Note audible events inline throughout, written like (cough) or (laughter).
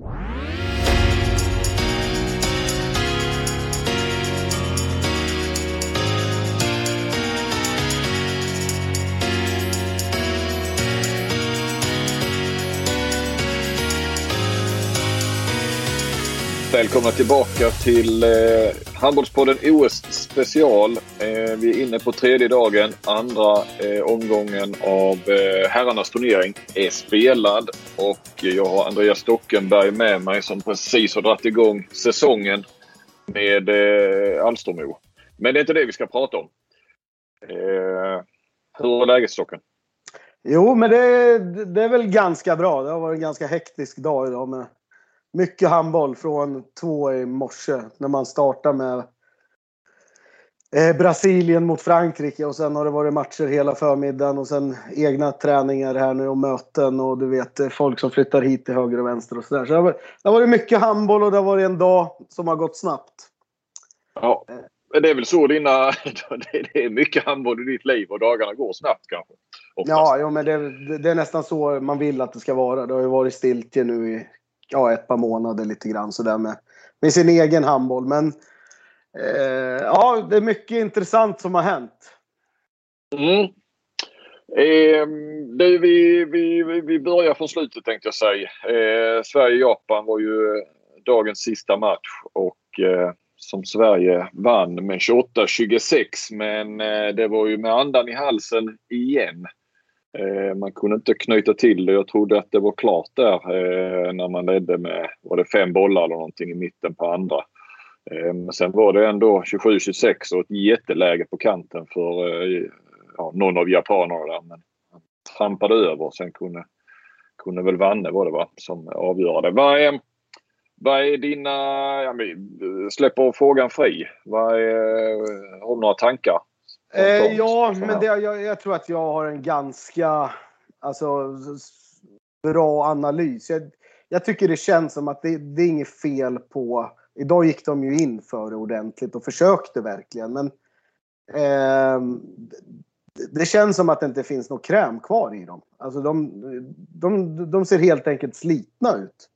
Yeah. Välkomna tillbaka till eh, Handbollspodden OS special. Eh, vi är inne på tredje dagen. Andra eh, omgången av eh, herrarnas turnering är spelad och jag har Andreas Stockenberg med mig som precis har dragit igång säsongen med eh, Alstermo. Men det är inte det vi ska prata om. Eh, hur är läget Stocken? Jo, men det, det är väl ganska bra. Det har varit en ganska hektisk dag idag med mycket handboll från två i morse när man startar med eh, Brasilien mot Frankrike och sen har det varit matcher hela förmiddagen och sen egna träningar här nu och möten och du vet eh, folk som flyttar hit till höger och vänster och sådär. Så det har, varit, mycket handboll och det har varit en dag som har gått snabbt. Ja, det är väl så dina... (laughs) Det är mycket handboll i ditt liv och dagarna går snabbt kanske? Oftast. Ja, jo, men det, det, är nästan så man vill att det ska vara. Det har ju varit stiltje nu i ja, ett par månader lite grann sådär med, med sin egen handboll. Men eh, ja, det är mycket intressant som har hänt. Mm. Eh, det, vi, vi, vi börjar från slutet tänkte jag säga. Eh, Sverige-Japan var ju dagens sista match och eh, som Sverige vann med 28-26 men eh, det var ju med andan i halsen igen. Eh, man kunde inte knyta till det. Jag trodde att det var klart där eh, när man ledde med var det fem bollar eller någonting i mitten på andra. Eh, men sen var det ändå 27-26 och ett jätteläge på kanten för ja, någon av japanerna där. Men han trampade över och sen kunde, kunde väl Vanne var det va, som avgörde. Vad är, vad är dina... Ja, släpper frågan fri. Vad är, har du några tankar Eh, ja, men det, jag, jag, tror att jag har en ganska alltså, bra analys. Jag, jag tycker det känns som att det, det, är inget fel på... Idag gick de ju in för det ordentligt och försökte verkligen. Men eh, det känns som att det inte finns något kräm kvar i dem. Alltså de, de, de ser helt enkelt slitna ut.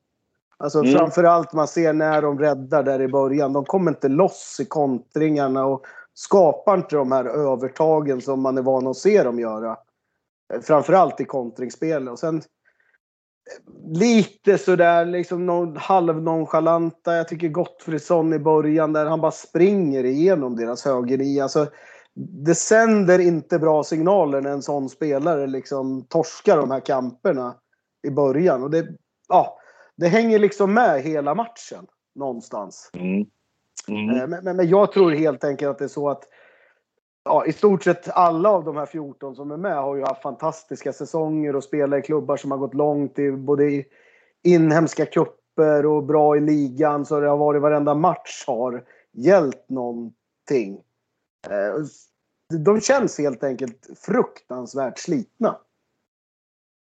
Alltså mm. framförallt man ser när de räddar där i början. De kommer inte loss i kontringarna och skapar inte de här övertagen som man är van att se dem göra. Framförallt i kontringsspel. Och sen lite sådär liksom någon halvnonchalanta. Jag tycker Gottfridsson i början där han bara springer igenom deras högerni. Alltså, det sänder inte bra signaler när en sån spelare liksom torskar de här kamperna i början. Och det, ja, det hänger liksom med hela matchen någonstans. Mm. Mm. Eh, men, men, men, jag tror helt enkelt att det är så att ja, i stort sett alla av de här 14 som är med har ju haft fantastiska säsonger och spelar i klubbar som har gått långt i både i inhemska kupper och bra i ligan. Så det har varit varenda match har gällt någonting. Eh, de känns helt enkelt fruktansvärt slitna.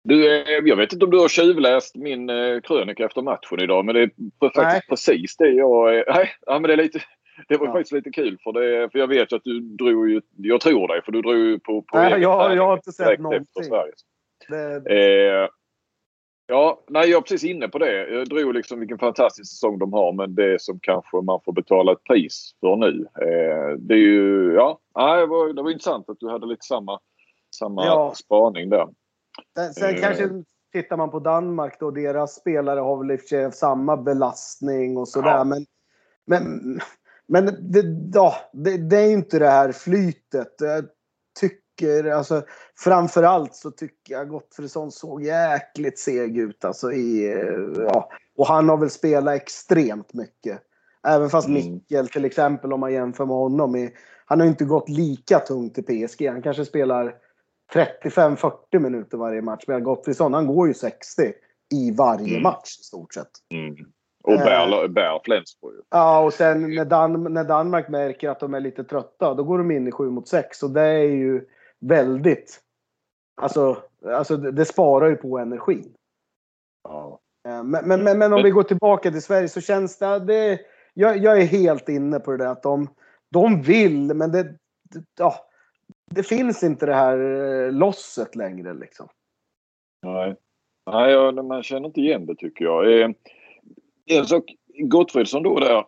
Du, eh, jag vet inte om du har tjuvläst min eh, krönika efter matchen idag men det är faktiskt precis det jag... Eh, (laughs) nej, ja, men det, är lite, det var ja. faktiskt lite kul för, det, för jag vet att du drog ju... Jag tror dig för du drog ju på... på nej, jag, jag har inte sett någonting. Det... Eh, ja, nej, jag är precis inne på det. Jag drog liksom vilken fantastisk säsong de har men det som kanske man får betala ett pris för nu. Eh, det är ju... Ja, nej, det, var, det var intressant att du hade lite samma, samma ja. spaning där. Sen, mm. kanske tittar man på Danmark då, deras spelare har väl i och för sig samma belastning och sådär. Ja. Men, men, men det, ja, det, det är inte det här flytet. Jag tycker, alltså framförallt så tycker jag Gottfridsson såg jäkligt seg ut alltså i, ja, och han har väl spelat extremt mycket. Även fast mm. Mikkel till exempel om man jämför med honom, är, han har inte gått lika tungt i PSG. Han kanske spelar 35-40 minuter varje match. Medan Gottfridsson, han går ju 60 i varje mm. match i stort sett. Mm. Och bär, bär Flensburg. Ja, och sen när, Dan när Danmark märker att de är lite trötta, då går de in i 7 mot 6. Och det är ju väldigt... Alltså, alltså det sparar ju på energin. Ja. Eh, men, men, men, men om vi går tillbaka till Sverige så känns det... det jag, jag är helt inne på det där att de, de vill, men det... Ja, det finns inte det här eh, losset längre liksom. Nej. Nej, man känner inte igen det tycker jag. Eh, en sak, Gottfridsson då där.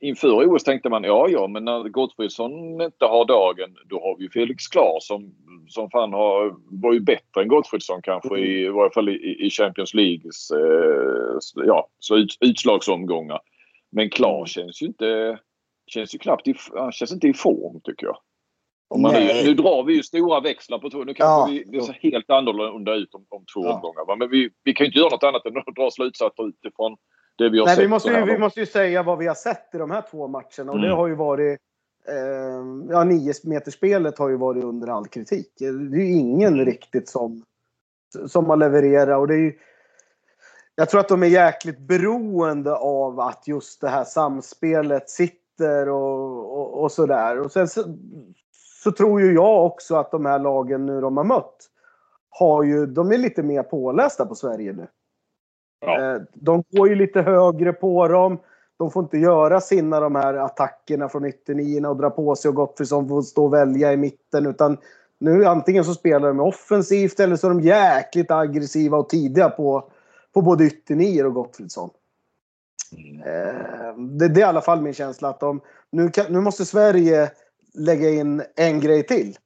Inför OS tänkte man ja, ja, men när Gottfridsson inte har dagen då har vi Felix Klar som, som fan har, var ju bättre än Gottfridsson kanske i, i varje fall i, i Champions Leagues eh, ja, så ut, utslagsomgångar. Men Klar känns ju inte, känns ju knappt i, känns inte i form tycker jag. Är, nu drar vi ju stora växlar på två. Nu kanske ja. vi, det ser helt annorlunda ut om, om två ja. omgångar. Va? Men vi, vi kan ju inte göra något annat än att dra slutsatser utifrån det vi har Nej, sett. Vi måste, ju, vi måste ju säga vad vi har sett i de här två matcherna. Och mm. det har ju varit... Eh, ja, nio meterspelet har ju varit under all kritik. Det är ju ingen mm. riktigt som, som har levererat. Och det är ju, jag tror att de är jäkligt beroende av att just det här samspelet sitter och, och, och sådär. Och sen så, så, tror ju jag också att de här lagen nu de har mött har ju, de är lite mer pålästa på Sverige nu. Ja. Eh, de går ju lite högre på dem. De får inte göra sina de här attackerna från ytternierna och dra på sig och Gottfridsson får stå och välja i mitten. Utan nu antingen så spelar de offensivt eller så är de jäkligt aggressiva och tidiga på, på både ytternior och Gottfridsson. Mm. Eh, det, det, är i alla fall min känsla att de, nu, kan, nu måste Sverige lägga in en grej till.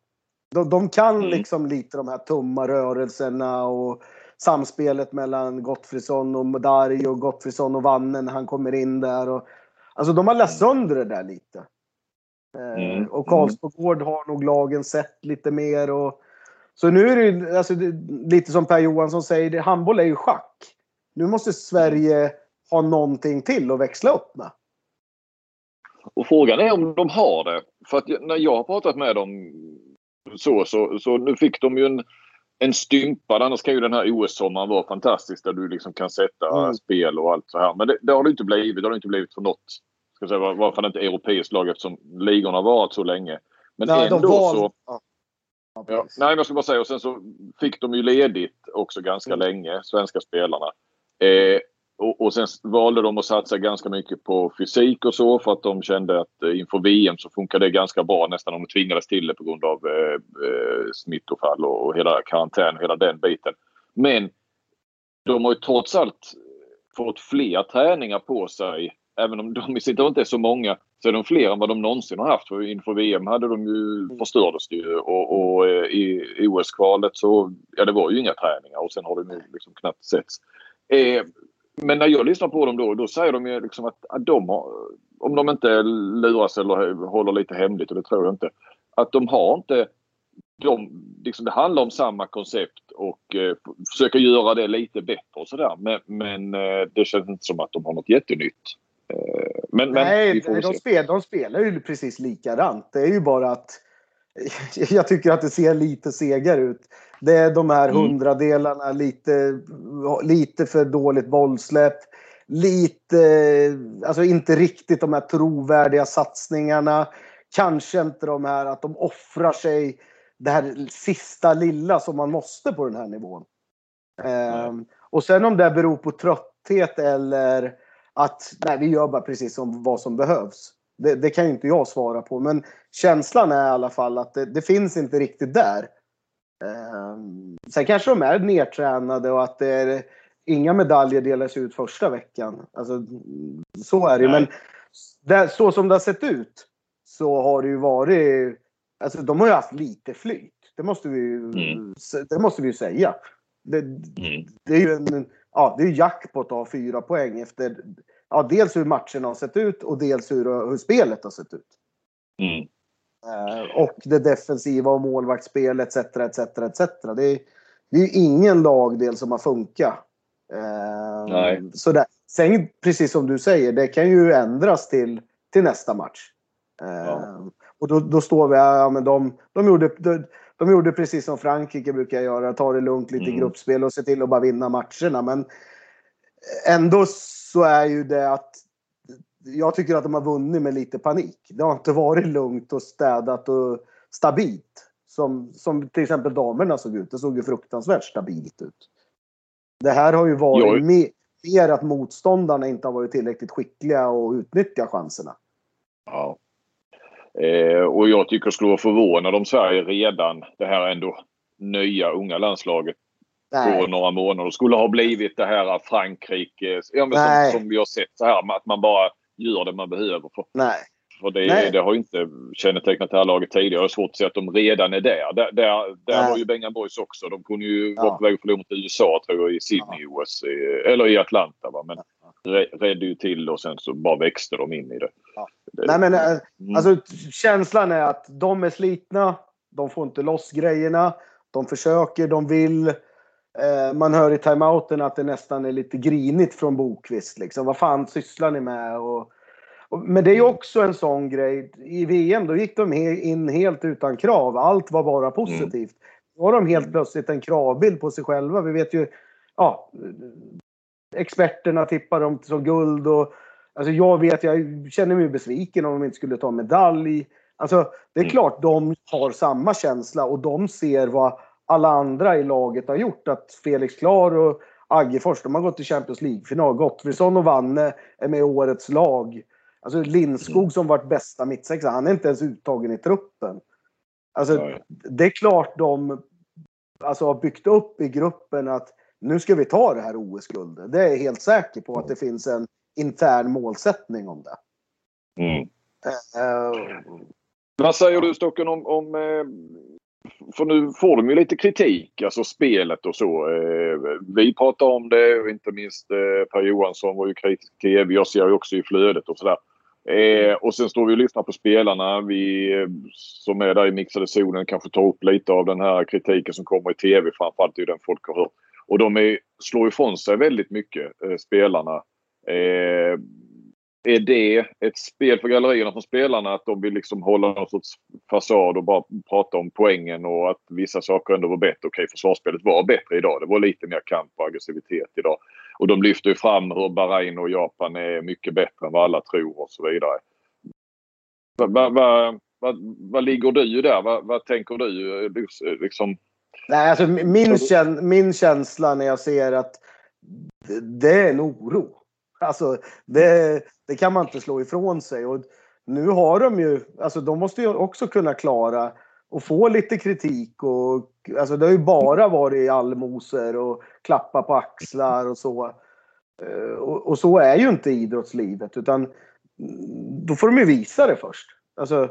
De, de kan mm. liksom lite de här tumma rörelserna och samspelet mellan Gottfridsson och Dario, Gottfridsson och Vanne när han kommer in där. Och, alltså de har läst mm. sönder det där lite. Eh, mm. Och Karlsbogård har nog lagen sett lite mer. Och, så nu är det, alltså, det lite som Per Johansson säger, det, handboll är ju schack. Nu måste Sverige ha någonting till att växla upp med. Och frågan är om de har det. För att när jag har pratat med dem så, så, så nu fick de ju en en stympad. Annars kan ju den här OS-sommaren vara fantastisk där du liksom kan sätta mm. spel och allt så här. Men det, det, har det inte blivit. Det har det inte blivit för något. Ska säga, varje fall inte europeiskt lag eftersom ligorna har varit så länge. Men nej, ändå var... så... Ja. Ja, nej, jag ska bara säga och sen så fick de ju ledigt också ganska mm. länge, svenska spelarna. Eh, och, och sen valde de att satsa ganska mycket på fysik och så för att de kände att eh, inför VM så funkar det ganska bra nästan om de tvingades till det på grund av eh, eh smittofall och, och hela karantän och hela den biten. Men de har ju trots allt fått fler träningar på sig. Även om de i sitt inte är så många så är de fler än vad de någonsin har haft. För inför VM hade de ju förstördes det ju och, och eh, i OS-kvalet så ja det var ju inga träningar och sen har det ju liksom knappt setts. Eh, men när jag lyssnar på dem då, då säger de ju liksom att, att de har, om de inte luras eller håller lite hemligt, och det tror jag inte, att de har inte de, liksom det handlar om samma koncept och eh, försöka göra det lite bättre och sådär. Men, men eh, det känns inte som att de har något jättenytt. Eh, men, Nej, men de, spel, de spelar ju precis likadant. Det är ju bara att (laughs) jag tycker att det ser lite segare ut. Det är de här mm. hundradelarna, lite, lite för dåligt bollsläpp. Lite, alltså inte riktigt de här trovärdiga satsningarna. Kanske inte de här att de offrar sig det här sista lilla som man måste på den här nivån. Mm. och sen om det beror på trötthet eller att nej, vi gör bara precis som vad som behövs. Det, det, kan ju inte jag svara på. Men känslan är i alla fall att det, det finns inte riktigt där. Eh, sen kanske de är nedtränade och att det är, inga medaljer delas ut första veckan. Alltså, så är det ju. Men det, så som det har sett ut så har det ju varit... Alltså, de har ju haft lite flyt. Det måste vi, mm. det måste vi ju säga. Det, mm. det är ju en, ja, det är jackpot att ha fyra poäng efter ja, dels hur matcherna har sett ut och dels hur, hur spelet har sett ut. Mm. Eh, och det defensiva och målvaktsspel etc. etc, etc. Det är, det är ingen lagdel som har funkat. Eh, Nej. Så där. Sen precis som du säger, det kan ju ändras till, till nästa match. Eh, ja. Och då, då står vi, ja men de, de, gjorde, de, de gjorde precis som Frankrike brukar göra, ta det lugnt lite mm. gruppspel och se till att bara vinna matcherna. Men ändå så är ju det att jag tycker att de har vunnit med lite panik. Det har inte varit lugnt och städat och stabilt. Som, som till exempel damerna såg ut. Det såg ju fruktansvärt stabilt ut. Det här har ju varit mer, mer att motståndarna inte har varit tillräckligt skickliga och utnyttja chanserna. Ja. Eh, och jag tycker jag skulle vara förvånad om Sverige redan, det här ändå nya unga landslaget, Nej. på några månader. skulle ha blivit det här Frankrike, ja, men som, som vi har sett så här att man bara gör det man behöver. För, Nej. För det, det har ju inte kännetecknat det här laget tidigare. Jag har svårt att se att de redan är där. Där, där, där var ju Bengan Boys också. De kunde ju ja. vara på väg att förlora mot USA tror jag i Sydney-OS. Ja. Eller i Atlanta. Va? Men ja. redde ju till och sen så bara växte de in i det. Ja. det Nej men eh, mm. alltså känslan är att de är slitna. De får inte loss grejerna. De försöker, de vill. Eh, man hör i timeouten att det nästan är lite grinigt från Bokvist. Liksom. Vad fan sysslar ni med? Och, men det är ju mm. också en sån grej. I VM då gick de in helt utan krav. Allt var bara positivt. Då har de helt mm. plötsligt en kravbild på sig själva. Vi vet ju, ja, experterna tippar dem som guld och alltså jag vet, jag känner mig besviken om de inte skulle ta medalj. Alltså det är mm. klart de har samma känsla och de ser vad alla andra i laget har gjort. Att Felix Klar och Aggefors, de har gått till Champions League-final. Gottfridsson och Vanne är med i årets lag. Alltså Lindskog som varit bästa mittsexa, han är inte ens uttagen i truppen. Alltså, det är klart de alltså, har byggt upp i gruppen att nu ska vi ta det här OS-guldet. Det är jag helt säker på att det finns en intern målsättning om det. Mm. Uh, Vad säger du Stocken om, om eh, för nu får de ju lite kritik, alltså spelet och så. Eh, vi pratar om det, inte minst eh, Per Johansson var ju kritisk till TV. Jag ser ju också i flödet och sådär. Eh, och sen står vi och lyssnar på spelarna. Vi som är där i mixade zonen kanske tar upp lite av den här kritiken som kommer i TV. Framförallt det är den folk har hört. Och de är, slår ifrån sig väldigt mycket, spelarna. Är det ett spel för gallerierna från spelarna att de vill liksom hålla någon sorts fasad och bara prata om poängen och att vissa saker ändå var bättre. Okej, försvarsspelet var bättre idag. Det var lite mer kamp och aggressivitet idag. Och de lyfter ju fram hur Bahrain och Japan är mycket bättre än vad alla tror och så vidare. Vad va, va, va, ligger du där? Vad tänker du? Liksom... Nej, alltså min, min känsla när jag ser att det är en oro. Alltså, det, det kan man inte slå ifrån sig. Och nu har de ju, alltså de måste ju också kunna klara och få lite kritik. Och, alltså det har ju bara varit allmosor och klappa på axlar och så. Eh, och, och, så är ju inte idrottslivet utan då får de ju visa det först. Alltså,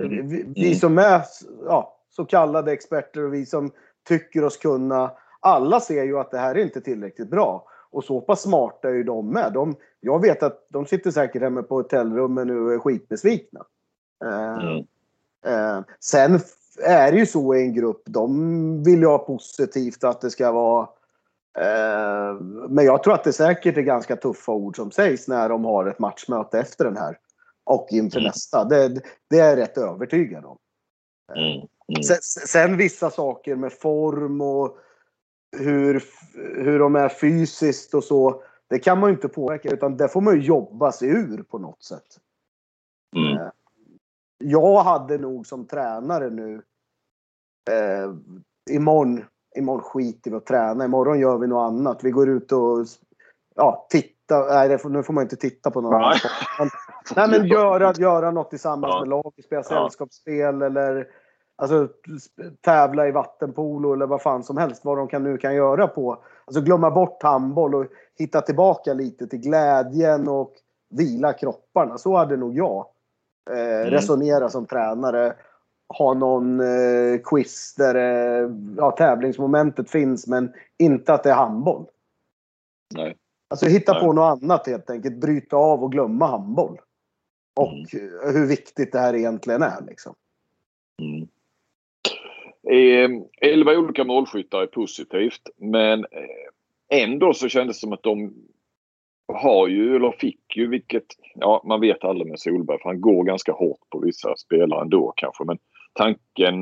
mm. vi, vi, mm. som är ja, så kallade experter och vi som tycker oss kunna. Alla ser ju att det här är inte tillräckligt bra. Och så pass smarta är ju de med. De, jag vet att de sitter säkert hemma på hotellrummen nu och är skitbesvikna. Mm. Eh, sen är det ju så i en grupp, de vill ju ha positivt att det ska vara eh, men jag tror att det säkert är ganska tuffa ord som sägs när de har ett matchmöte efter den här. Och inför mm. nästa. Det, det, är jag rätt övertygad om. Mm. Mm. Sen, sen, vissa saker med form och hur, hur de är fysiskt och så. Det kan man ju inte påverka utan det får man ju jobba sig ur på något sätt. Mm. Eh, jag hade nog som tränare nu eh, imorgon, imorgon skiter vi att träna. Imorgon gör vi något annat. Vi går ut och ja, titta. Nej, nu får man inte titta på några. Nej. Nej, men (laughs) göra, göra något tillsammans ja. med laget. Spela sällskapsspel eller alltså, tävla i vattenpolo eller vad fan som helst. Vad de kan, nu kan göra på. Alltså glömma bort handboll och hitta tillbaka lite till glädjen och vila kropparna. Så hade nog jag eh, mm. resonera som tränare. Ha någon eh, quiz där eh, ja, tävlingsmomentet finns men inte att det är handboll. Nej. Alltså hitta Nej. på något annat helt enkelt. Bryta av och glömma handboll. Och mm. hur viktigt det här egentligen är. Liksom. Mm. Eh, elva olika målskyttar är positivt men eh, ändå så kändes det som att de har ju, eller fick ju, vilket, ja man vet aldrig med Solberg för han går ganska hårt på vissa spelare ändå kanske. Men tanken,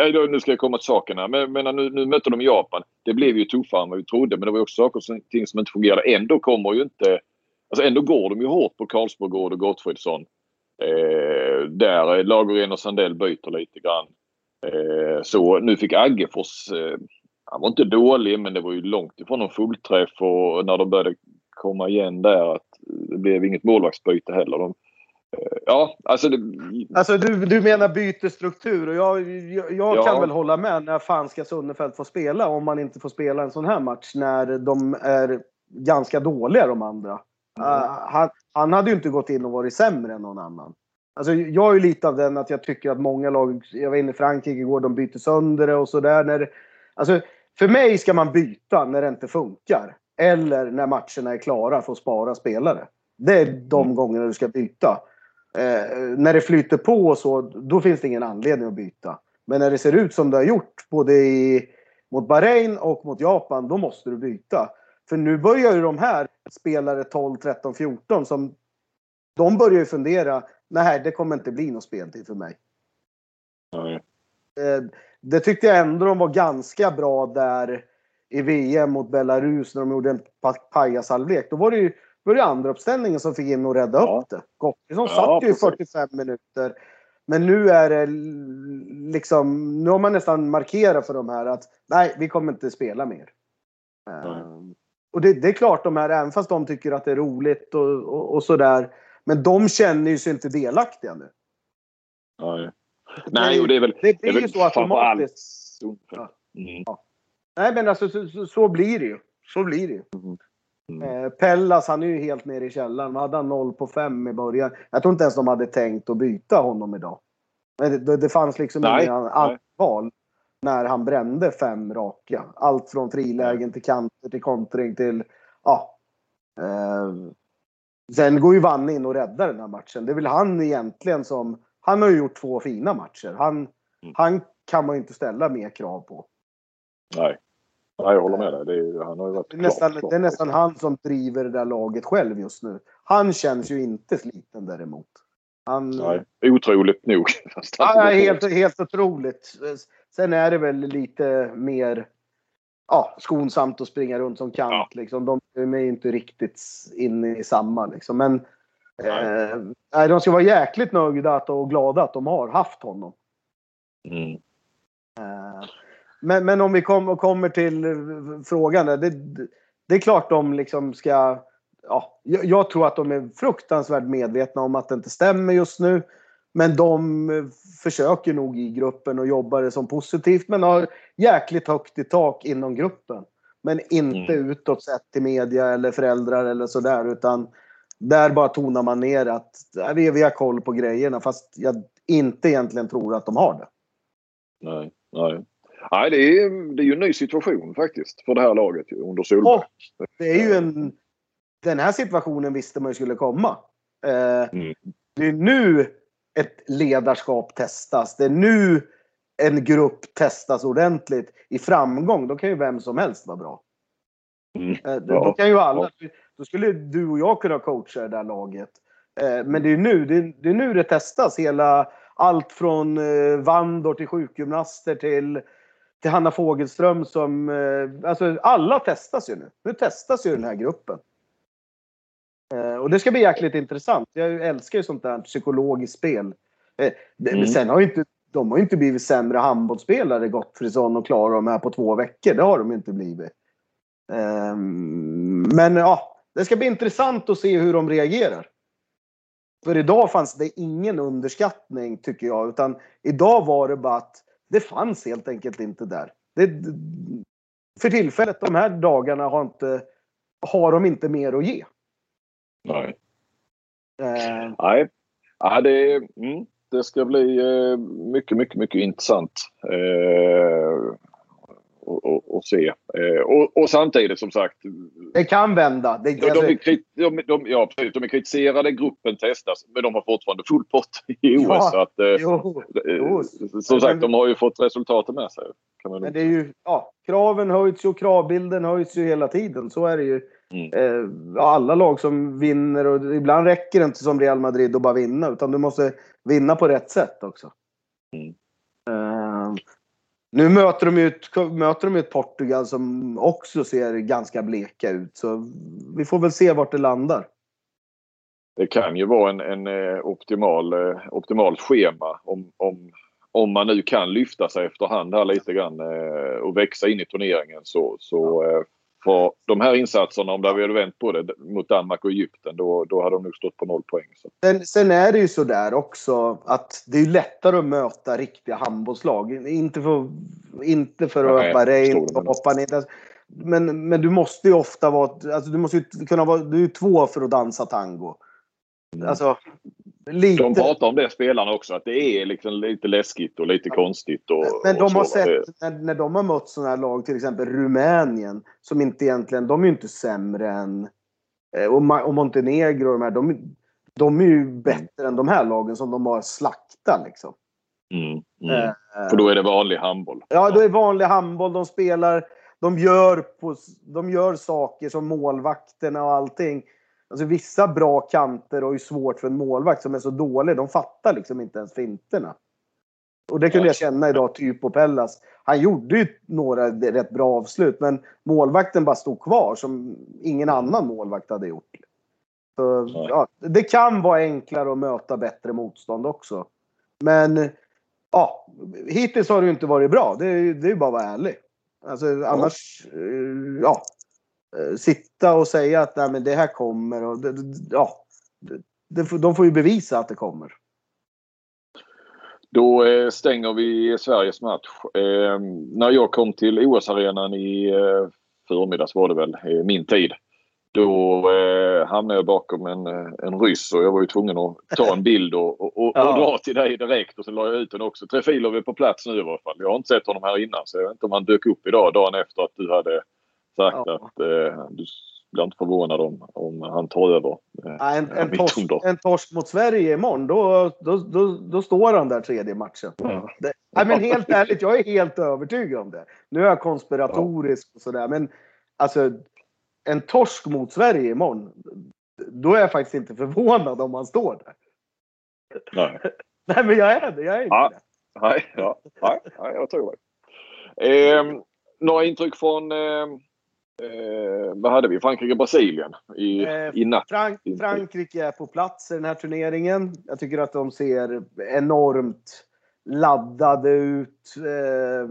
eh, ja, nu ska jag komma till sakerna, men, men nu, nu mötte de Japan. Det blev ju tuffare än vad vi trodde men det var också saker som, ting som inte fungerade. Ändå kommer ju inte, alltså ändå går de ju hårt på Karlsborg och Gottfridsson. Eh, där eh, Lagergren och Sandell byter lite grann. Eh, så nu fick Aggefors eh, han var inte dålig men det var ju långt ifrån någon fullträff och när de började komma igen där att det blev inget målvaktsbyte heller. De Ja, alltså... Det... Alltså du, du menar bytesstruktur och jag, jag, jag ja. kan väl hålla med. När fan ska Sunnefeld få spela om man inte får spela en sån här match när de är ganska dåliga de andra? Mm. Uh, han, han hade ju inte gått in och varit sämre än någon annan. Alltså jag är ju lite av den att jag tycker att många lag, jag var inne i Frankrike igår, de byter sönder det och sådär. Alltså för mig ska man byta när det inte funkar. Eller när matcherna är klara för att spara spelare. Det är de mm. gångerna du ska byta. Eh, när det flyter på och så, då finns det ingen anledning att byta. Men när det ser ut som det har gjort, både i, mot Bahrain och mot Japan, då måste du byta. För nu börjar ju de här spelare 12, 13, 14 som de börjar ju fundera. Nej, det kommer inte bli någon speltid för mig. Nej. Eh, det tyckte jag ändå de var ganska bra där i VM mot Belarus när de gjorde en pajashalvlek. Då var det ju var det andra uppställningen som fick in och rädda ja. upp det. Gottfridsson ja, satt ju i 45 minuter. Men nu är det liksom, nu har man nästan markerat för de här att nej, vi kommer inte spela mer. Mm. och det, det, är klart de här, även fast de tycker att det är roligt och, och, och sådär. Men de känner ju sig inte delaktiga nu. Nej. Nej, och det är väl... Det blir ju så automatiskt. Ja. Mm. Ja. Nej, men alltså så, så, så, blir det ju. Så blir det ju. Mm. Mm. Eh, Pellas, han är ju helt nere i källaren. Hade han 0 på 5 i början? Jag tror inte ens de hade tänkt att byta honom idag. Men det, det fanns liksom inget val när han brände fem raka. Allt från frilägen till kanter till kontring till... Ja. Eh, sen går ju Vanne in och räddar den här matchen. Det är väl han egentligen som... Han har ju gjort två fina matcher. Han, mm. han kan man ju inte ställa mer krav på. Nej. Ja, jag håller med dig. Det är, han har varit det, är nästan, klart, det är nästan han som driver det där laget själv just nu. Han känns ju inte sliten däremot. Han, Nej, otroligt nog. (laughs) ja, helt, helt otroligt. Sen är det väl lite mer ja, skonsamt att springa runt som kant. Ja. Liksom. De är inte riktigt inne i samma. Liksom. Men eh, de ska vara jäkligt nöjda och glada att de har haft honom. Mm. Eh, men, men om vi kom, kommer till frågan. Det, det är klart de liksom ska... Ja, jag tror att de är fruktansvärt medvetna om att det inte stämmer just nu. Men de försöker nog i gruppen och jobbar det som positivt. Men har jäkligt högt i tak inom gruppen. Men inte mm. utåt sett till media eller föräldrar eller sådär. Utan där bara tonar man ner att vi, vi har koll på grejerna. Fast jag inte egentligen tror att de har det. Nej, nej. Nej, det är, det är ju en ny situation faktiskt för det här laget under Solberg. Och det är ju en... Den här situationen visste man ju skulle komma. Eh, mm. Det är nu ett ledarskap testas. Det är nu en grupp testas ordentligt. I framgång, då kan ju vem som helst vara bra. Mm. Eh, då ja. kan ju alla... Då skulle du och jag kunna coacha det där laget. Eh, men det är nu det, är, det är nu det testas. Hela, allt från eh, vandor till sjukgymnaster till till Hanna Fogelström som... Eh, alltså alla testas ju nu. Nu testas ju den här gruppen. Eh, och det ska bli jäkligt intressant. Jag älskar ju sånt där psykologiskt spel. Eh, mm. Sen har ju inte de har ju inte blivit sämre handbollsspelare, Gottfridsson och Klara de här på två veckor. Det har de inte blivit. Ehm, men ja, det ska bli intressant att se hur de reagerar. För idag fanns det ingen underskattning tycker jag. Utan idag var det bara att det fanns helt enkelt inte där. Det, för tillfället, de här dagarna, har, inte, har de inte mer att ge. Nej. Äh, Nej. Ja, det, mm, det ska bli eh, mycket, mycket, mycket intressant. Eh, och, och, se. Eh, och, och, samtidigt som sagt. Det kan vända. Det, de, de, är, de, de, ja, precis, de är kritiserade, gruppen testas, men de har fortfarande full pott i OS. Ja, (laughs) så att, eh, jo, jo. Som sagt, de har ju fått resultatet med sig. men det är ju, ja, kraven höjs ju och kravbilden höjs ju hela tiden. Så är det ju. Mm. Eh, alla lag som vinner och ibland räcker det inte som Real Madrid att bara vinna utan du måste vinna på rätt sätt också. Mm. Eh, nu möter de ju ett, möter de ett Portugal som också ser ganska bleka ut. Så vi får väl se vart det landar. Det kan ju vara en, en eh, optimal, optimalt schema om, om, om man nu kan lyfta sig efterhand här lite grann och växa in i turneringen så, så För de här insatserna, om vi hade vänt på det mot Danmark och Egypten, då, då hade de nog stått på noll poäng. Så. Sen, sen är det ju så där också att det är lättare att möta riktiga handbollslag. Inte för, inte för att Bahrain hoppa ner. Men, men du måste ju ofta vara... Alltså du måste ju kunna vara... Du är två för att dansa tango. Mm. Alltså, lite... De pratar om det spelarna också, att det är liksom lite läskigt och lite konstigt. Och, men de och har sett, när, när de har mött sådana här lag, till exempel Rumänien, som inte egentligen, de är ju inte sämre än... Eh, och, och Montenegro och de här, de, de är ju bättre mm. än de här lagen som de har slaktat liksom. Mm, mm. Eh, För då är det vanlig handboll. Ja, då är det vanlig handboll. De spelar, de gör, på, de gör saker som målvakterna och allting Alltså vissa bra kanter har ju svårt för en målvakt som är så dålig. De fattar liksom inte ens finterna. Och det kunde jag känna idag, typ på Pellas. Han gjorde ju några rätt bra avslut, men målvakten bara stod kvar som ingen annan målvakt hade gjort. Så, ja, det kan vara enklare att möta bättre motstånd också. Men ja, hittills har det ju inte varit bra. Det är ju bara att vara ärlig. Alltså, annars, ja, Eh, sitta och säga att Nej, men det här kommer. Och det, ja, det, de får ju bevisa att det kommer. Då eh, stänger vi Sveriges match. Eh, när jag kom till OS-arenan i förmiddags var det väl, min tid. Då hamnade jag bakom en, en ryss och jag var ju tvungen att ta en bild och, och, och, ja. och dra till dig direkt och sen la jag ut den också. Trefilov är på plats nu i alla fall. Jag har inte sett honom här innan så jag vet inte om han dök upp idag dagen efter att du hade sagt ja. att eh, du blir inte förvånad om, om han tar över. Eh, ja, en, en, torsk, en torsk mot Sverige imorgon, då, då, då, då står han där tredje matchen. Ja. Det, nej, men helt ärligt, jag är helt övertygad om det. Nu är jag konspiratorisk och sådär, men alltså en torsk mot Sverige imorgon, då är jag faktiskt inte förvånad om han står där. Nej. (laughs) nej, men jag är det. Jag är inte ja. det. Nej, ja. nej, nej, jag tror det. Eh, några intryck från eh, Eh, vad hade vi? Frankrike-Brasilien i, eh, i natt. Frank Frankrike är på plats i den här turneringen. Jag tycker att de ser enormt laddade ut. Eh,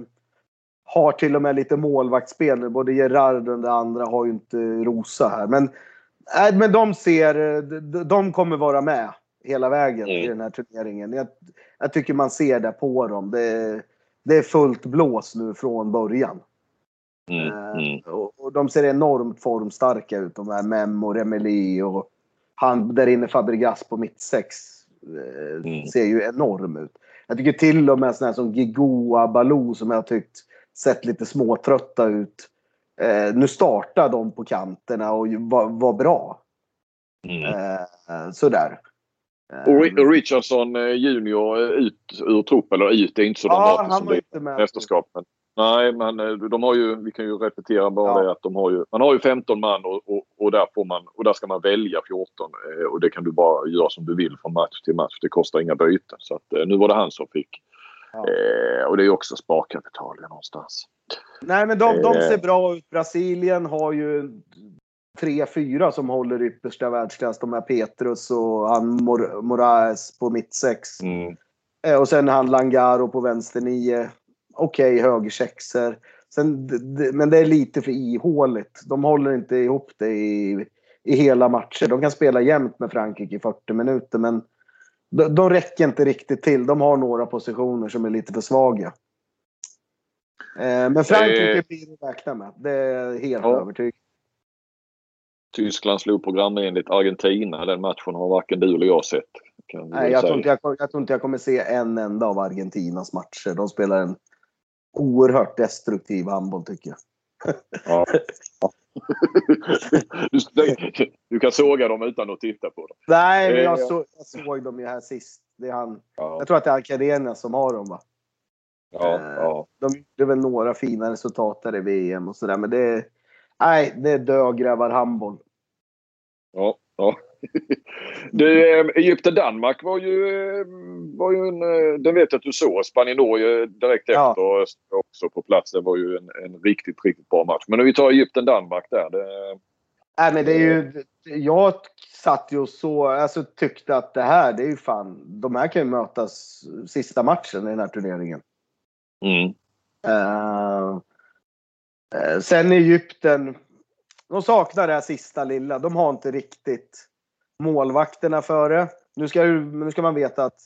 har till och med lite målvaktsspel. Både Gerard och det andra har ju inte Rosa här. Men, äh, men de ser, de kommer vara med hela vägen mm. i den här turneringen. Jag, jag, tycker man ser det på dem. Det, det är fullt blås nu från början. Mm, eh, mm. Och, de ser enormt formstarka ut, de här Mem och Remeli och han där inne Fabregas på mittsex. Eh, mm. Ser ju enorm ut. Jag tycker till och med sådana som Gigoa, Baloo som jag tyckt sett lite småtrötta ut. Eh, nu startar de på kanterna och var, var bra. Mm. Eh, sådär. Och Richardson eh, junior ut ur trupp, eller ut, det är inte så ja, som det är mästerskapet. Nej, men eh, de har ju, vi kan ju repetera bara ja. det att de har ju, man har ju 15 man och, och, och, där får man, och där ska man välja 14. Eh, och det kan du bara göra som du vill från match till match. Det kostar inga byten. Så att, eh, nu var det han som fick. Ja. Eh, och det är också sparkapital någonstans. Nej, men de, de ser bra ut. Brasilien har ju tre, fyra som håller yppersta världsklass. De här Petrus och han Mor Moraes på mitt sex. Mm. Och sen han Langaro på vänster nio okej okay, högersexer. men det är lite för ihåligt. De håller inte ihop det i, i hela matcher. De kan spela jämnt med Frankrike i 40 minuter men de, de räcker inte riktigt till. De har några positioner som är lite för svaga. Eh, men Frankrike blir det räkna med. Det är helt ja. övertygad. Tyskland slog programenligt Argentina. Den matchen har varken du eller jag sett. Nej, jag tror, inte jag, jag tror inte jag kommer se en enda av Argentinas matcher. De spelar en oerhört destruktiv handboll tycker jag. Ja. (laughs) Du, du, kan såga dem utan att titta på dem. Nej, men jag, eh, så, jag såg dem ju här sist. Det är han, ja. Jag tror att det är Akademia som har dem va? Ja, eh, ja. De gjorde väl några fina resultat där i VM och sådär men det är... Nej, det är dödgrävar-handboll. Ja, ja. Du, eh, Egypten-Danmark var ju, eh, var ju en... Eh, den vet jag att du såg. Spanien-Norge direkt ja. efter också på plats. Det var ju en, en riktigt, riktigt bra match. Men om vi tar Egypten-Danmark där. Det, Nej, men det är ju... Jag satt ju och så, alltså tyckte att det här, det är ju fan... De här kan ju mötas sista matchen i den här turneringen. Mm. Uh, sen Egypten de saknar det här sista lilla. De har inte riktigt målvakterna före. Nu ska, nu ska man veta att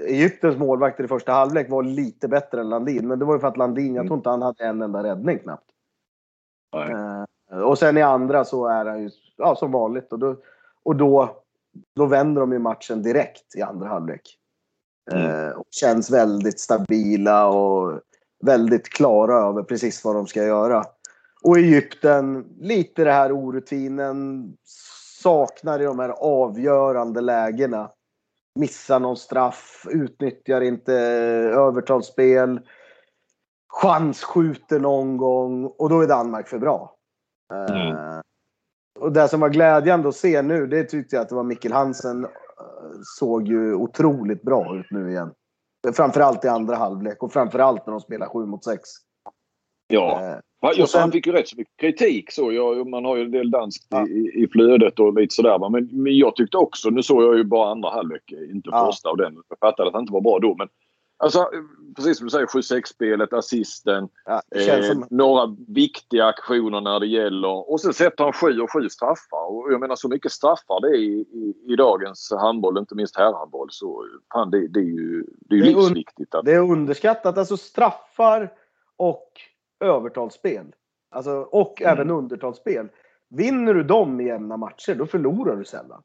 Egyptens målvakter i första halvlek var lite bättre än Landin. Men det var ju för att Landin, jag Mm. tror inte han hade en enda räddning knappt. Eh, och sen i andra så är han ju ja, som vanligt. Och, då, och då, då vänder de ju matchen direkt i andra halvlek. Eh, och känns väldigt stabila och väldigt klara över precis vad de ska göra. Och Egypten, lite det här orutinen, saknar i de här avgörande lägena. Missar någon straff, utnyttjar inte övertalsspel. Chansskjuter någon gång och då är Danmark för bra. Eh, Mm. och det som var glädjande att se nu, det tyckte jag att det var Mikkel Hansen eh, såg ju otroligt bra ut nu igen. Framförallt i andra halvlek och framförallt när de spelar 7 mot 6. Ja. Eh, Jag, Och sen- han fick ju rätt så mycket kritik. Så jag, man har ju en del danskt Ja. i, i flödet och lite sådär. Men, men jag tyckte också, nu såg jag ju bara andra halvlek, inte Ja. första av den. Jag fattade att han inte var bra då. Men alltså, precis som du säger, 7-6-spelet, assisten. ja, Eh, som, några viktiga aktioner när det gäller. Och sen sätter han sju och sju straffar. Och jag menar så mycket straffar det är i, i, i dagens handboll, inte minst herrhandboll. Så fan, det, det är ju, det är Det är livsviktigt. Att, det är underskattat. Alltså straffar och övertalsspel. Alltså, och Mm. även undertalsspel. Vinner du dem i jämna matcher, då förlorar du sällan.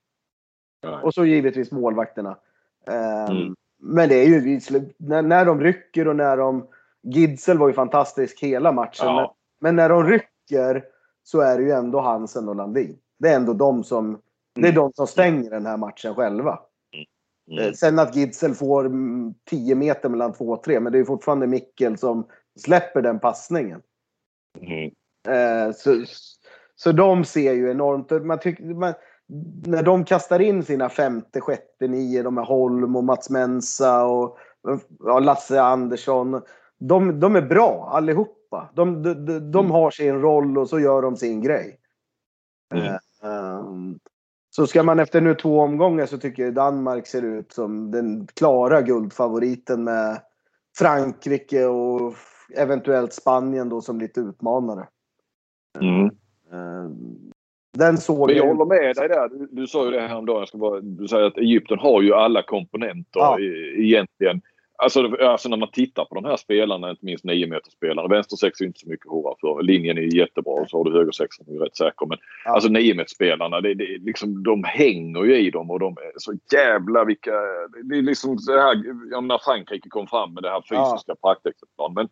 Nej. Och så givetvis målvakterna. Ehm, Mm. Men det är ju när, när de rycker och när de... Gidsel var ju fantastisk hela matchen. Men, ja. men när de rycker så är det ju ändå Hansen och Landin. Det är ändå de som, det är Mm. de som stänger den här matchen själva. Mm. Eh, Sen att Gidsel får mm, 10 meter mellan 2 och 3, men det är fortfarande Mikkel som släpper den passningen. Mm. Eh, så, så de ser ju enormt... Man tycker, man, när de kastar in sina femte, sjätte, nio, de här Holm och Mats Mensa och ja, Lasse Andersson. De, de är bra allihopa. De, de, de, de Mm. har sin roll och så gör de sin grej. Mm. Eh, ehm, så ska man efter nu två omgångar så tycker jag Danmark ser ut som den klara guldfavoriten med Frankrike och eventuellt Spanien då som lite utmanare. Mm. Den såg Men jag håller med dig där. Du, du sa ju det häromdagen. Jag ska bara, du säger att Egypten har ju alla komponenter Ja. i, egentligen. Alltså, alltså när man tittar på de här spelarna, inte minst 9 spelarna Vänstersex är inte så mycket att hurra för. Linjen är jättebra och så har du högersexan som är rätt säker. Men Ja. alltså 9 spelarna det, det, liksom, de hänger ju i dem och de är så jävla vilka... Det är liksom så här, jag menar Frankrike kom fram med det här Ja. fysiska praktexemplarn. Men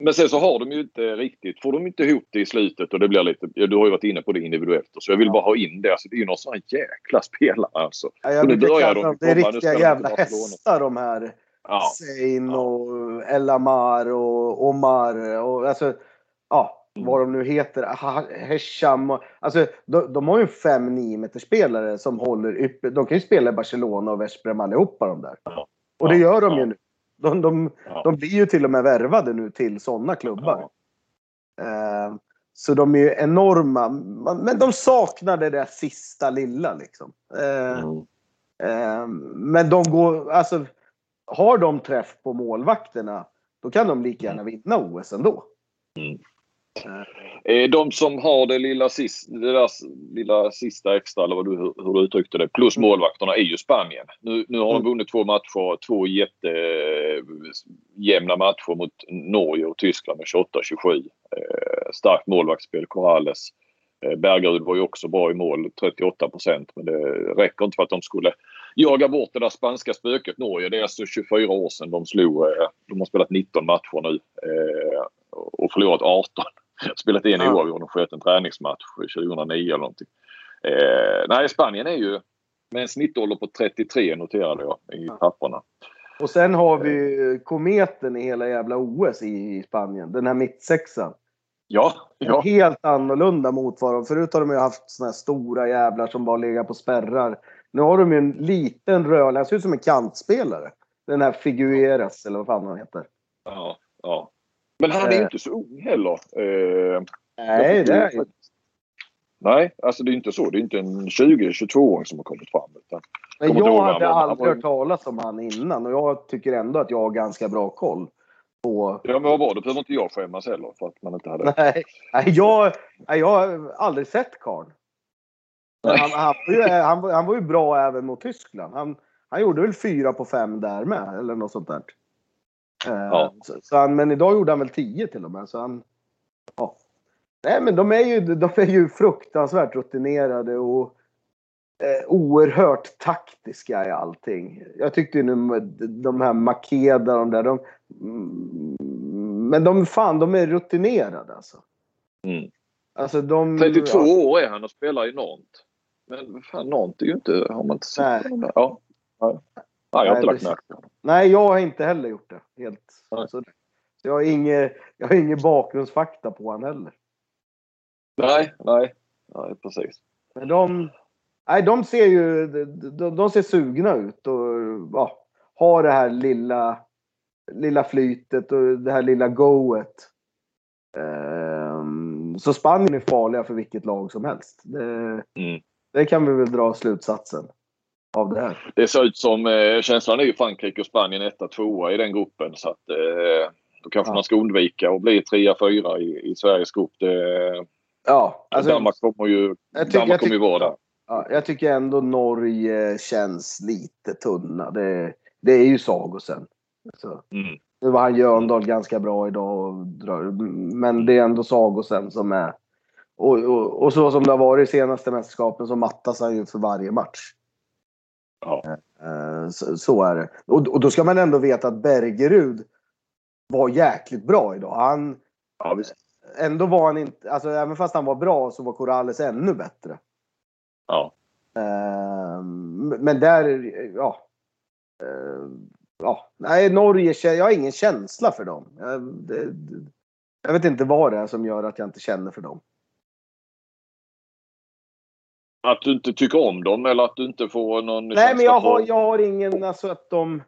men sen så har de ju inte riktigt, får de inte ihop det i slutet och det blir lite, du har ju varit inne på det individuellt så jag vill Ja. bara ha in det. Alltså, det är ju några sådana jäkla (laughs) spelare alltså. Ja, jag och nu börjar de det är komma, riktiga jävla hästar de här. Ja. Sein Ja. och El Amar och Omar och alltså, ja, Mm. vad de nu heter. Ha- Hesham och, alltså, de, de har ju en 5-9 meter spelare som håller ypperligt. De kan ju spela i Barcelona och Veszprem allihopa de där. Ja. Och det gör de ju nu. De, de, Ja. de blir ju till och med värvade nu till sådana klubbar. Ja. Eh, så de är ju enorma. Men de saknar det där sista lilla liksom. Eh, Mm. Eh, Men de går, alltså, har de träff på målvakterna, då kan de lika gärna vinna OS ändå. Mm. Eh, De som har det lilla, sis, det där lilla sista extra, eller vad du, hur, du uttryckte det, plus målvakterna är ju Spanien. Nu, nu har de Mm. vunnit två matcher, två jättejämna matcher mot Norge och Tyskland med 28-27. Eh, starkt målvaktsspel, Corrales. Eh, Bergerud var ju också bra i mål, 38 procent. Men det räcker inte för att de skulle jaga bort det där spanska spöket Norge. Det är alltså 24 år sedan de slog. Eh, de har spelat 19 matcher nu och förlorat 18 spelat en Ja. oavgjord och skött en träningsmatch 2009 eller någonting. Eh, nej, Spanien är ju med en snittålder på 33 noterade jag i papperna. Och sen har vi ju kometen i hela jävla OS i, Spanien. Den här mittsexan. Ja, ja. Helt annorlunda mot vad de... Förut har de ju haft såna här stora jävlar som bara legat på spärrar. Nu har de ju en liten rörlig, han ser ut som en kantspelare. Den här Figueras eller vad fan han heter. ja. Men han är ju Eh. inte så ung heller. Eh, Nej, det är Nej, alltså det är inte så. Det är inte en 20-22-åring som har kommit fram. Utan, Men jag hade aldrig hört talas om han innan och jag tycker ändå att jag har ganska bra koll. På... Ja, men vad var det? behöver inte jag skämmas heller för att man inte hade... Nej, jag, jag har aldrig sett karln. Han, han, han, han var ju bra även mot Tyskland. Han, han gjorde väl fyra på fem där med, eller något sånt där. Eh, Ja. Så, så han, men idag gjorde han väl tio till och med. Så han, ja. Nej, men de är, ju, de är ju fruktansvärt rutinerade och eh, oerhört taktiska i allting. Jag tyckte ju nu de här Makeda, de där, de, mm, men de, fan, de är rutinerade alltså. Mm. Alltså de... 32 ja. år är han och spelar i Nantes. Men fan, Nantes är ju inte... Har man inte sett Nej. Ja. Nej. Jag har inte lagt märke till honom. Nej, jag har inte heller gjort det. Helt. Så, jag har inget, jag har ingen bakgrundsfakta på han heller. Nej, nej. Nej, precis. Men de, nej, de ser ju de, de ser sugna ut och ja, har det här lilla, lilla flytet och det här lilla goet. Ehm, så Spanien är farliga för vilket lag som helst. Det, Mm. det kan vi väl dra slutsatsen av det här. Det ser ut som... Eh, känslan är ju Frankrike och Spanien etta, tvåa i den gruppen. Så att, eh, då kanske Ja. man ska undvika att bli trea, fyra i, i Sveriges grupp. Det, Ja, alltså, Danmark kommer ju, jag tycker- Danmark kommer ju vara där. Ja, jag tycker ändå Norge känns lite tunna. Det, det är ju Sagosen. Så, Mm. nu var han Jöndal ganska bra idag. Men det är ändå Sagosen som är... Och, och, och så som det har varit i senaste mästerskapen så mattas han ju för varje match. Ja. Eh, Så, så är det. Och, och då ska man ändå veta att Bergerud var jäkligt bra idag. Han, Ja, visst. ändå var han inte... Alltså även fast han var bra så var Corrales ännu bättre. Ja. Ehm, Men där, ja. Ehm, ja. Nej, Norge, jag har ingen känsla för dem. Jag, det- jag vet inte vad det är som gör att jag inte känner för dem. Att du inte tycker om dem eller att du inte får någon Nej, men jag har, jag har ingen, alltså att de...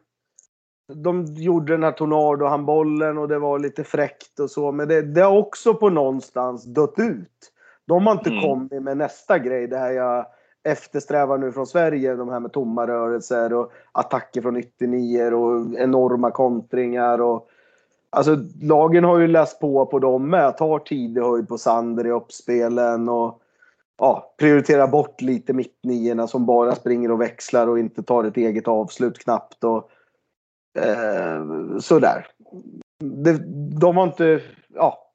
De gjorde den här Tornado-handbollen och det var lite fräckt och så. Men det, det har också på någonstans dött ut. De har inte Mm. kommit med nästa grej. Det här jag eftersträvar nu från Sverige. De här med tomma rörelser och attacker från ytternior och enorma kontringar. Och, alltså lagen har ju läst på på dem med. Tar tidig höjd på Sander i uppspelen. Och, ja, prioriterar bort lite mittniorna som bara springer och växlar och inte tar ett eget avslut knappt. Och, eh, sådär. Det, de har inte, ja,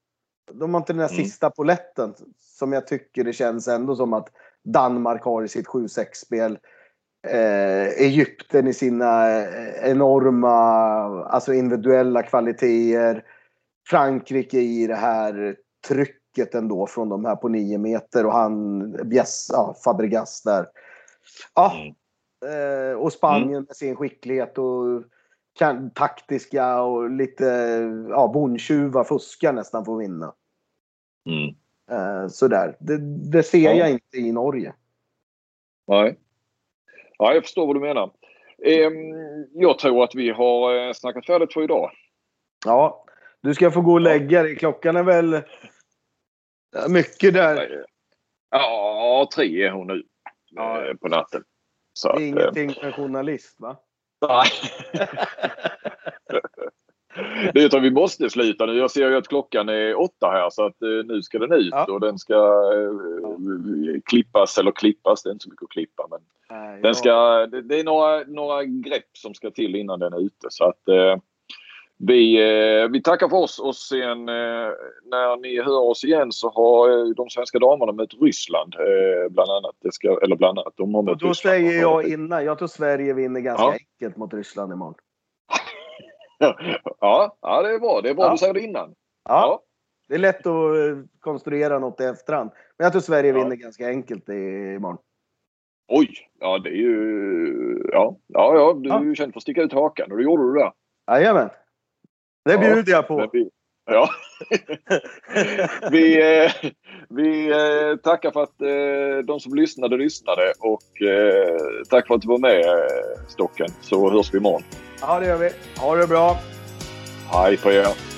de har inte den här Mm. sista poletten som jag tycker det känns ändå som att Danmark har i sitt 7-6-spel. Eh, Egypten i sina eh, enorma alltså individuella kvaliteter. Frankrike i det här trycket ändå från de här på 9 meter och han Bias, ja, Fabregas där. Ja, Mm. eh, och Spanien med sin skicklighet och kan, taktiska och lite ja, bondtjuva fuskar nästan för att vinna. Mm. Eh, sådär. Det, det ser Ja. jag inte i Norge. Nej. Ja, jag förstår vad du menar. Ehm, jag tror att vi har eh, snackat färdigt för idag. Ja, du ska få gå och lägga dig. Klockan är väl mycket där. Ja, tre är hon nu Ja. eh, på natten. Så Det är att, eh, ingenting för en journalist va? Nej. (laughs) Att vi måste sluta nu. Jag ser ju att klockan är åtta här så att eh, nu ska den ut Ja. och den ska klippas eller klippas. Det är inte så mycket att klippa men Nej, den ska, det, det är några, några grepp som ska till innan den är ute så att eh, vi, eh, vi tackar för oss och sen eh, när ni hör oss igen så har eh, de svenska damerna mött Ryssland bland annat. Det ska, eller bland annat. De har Och mött då Ryssland. säger jag innan, jag tror Sverige vinner ganska Ja. enkelt mot Ryssland imorgon. (laughs) Ja, ja, det är bra. Det är bra Ja. du säger det innan. Ja, Det är lätt att konstruera något i efterhand. Men jag tror Sverige Ja. vinner ganska enkelt imorgon. Oj! Ja, det är ju... Ja, ja, ja du är ju känd för att sticka ut hakan och det gjorde du där. Jajamän. Det bjuder jag på. ja. (laughs) vi eh, vi eh, tackar för att eh, de som lyssnade lyssnade och tack för att du var med Stocken. Så hörs vi imorgon. Ja, det gör vi. Ha det bra. Hej på er!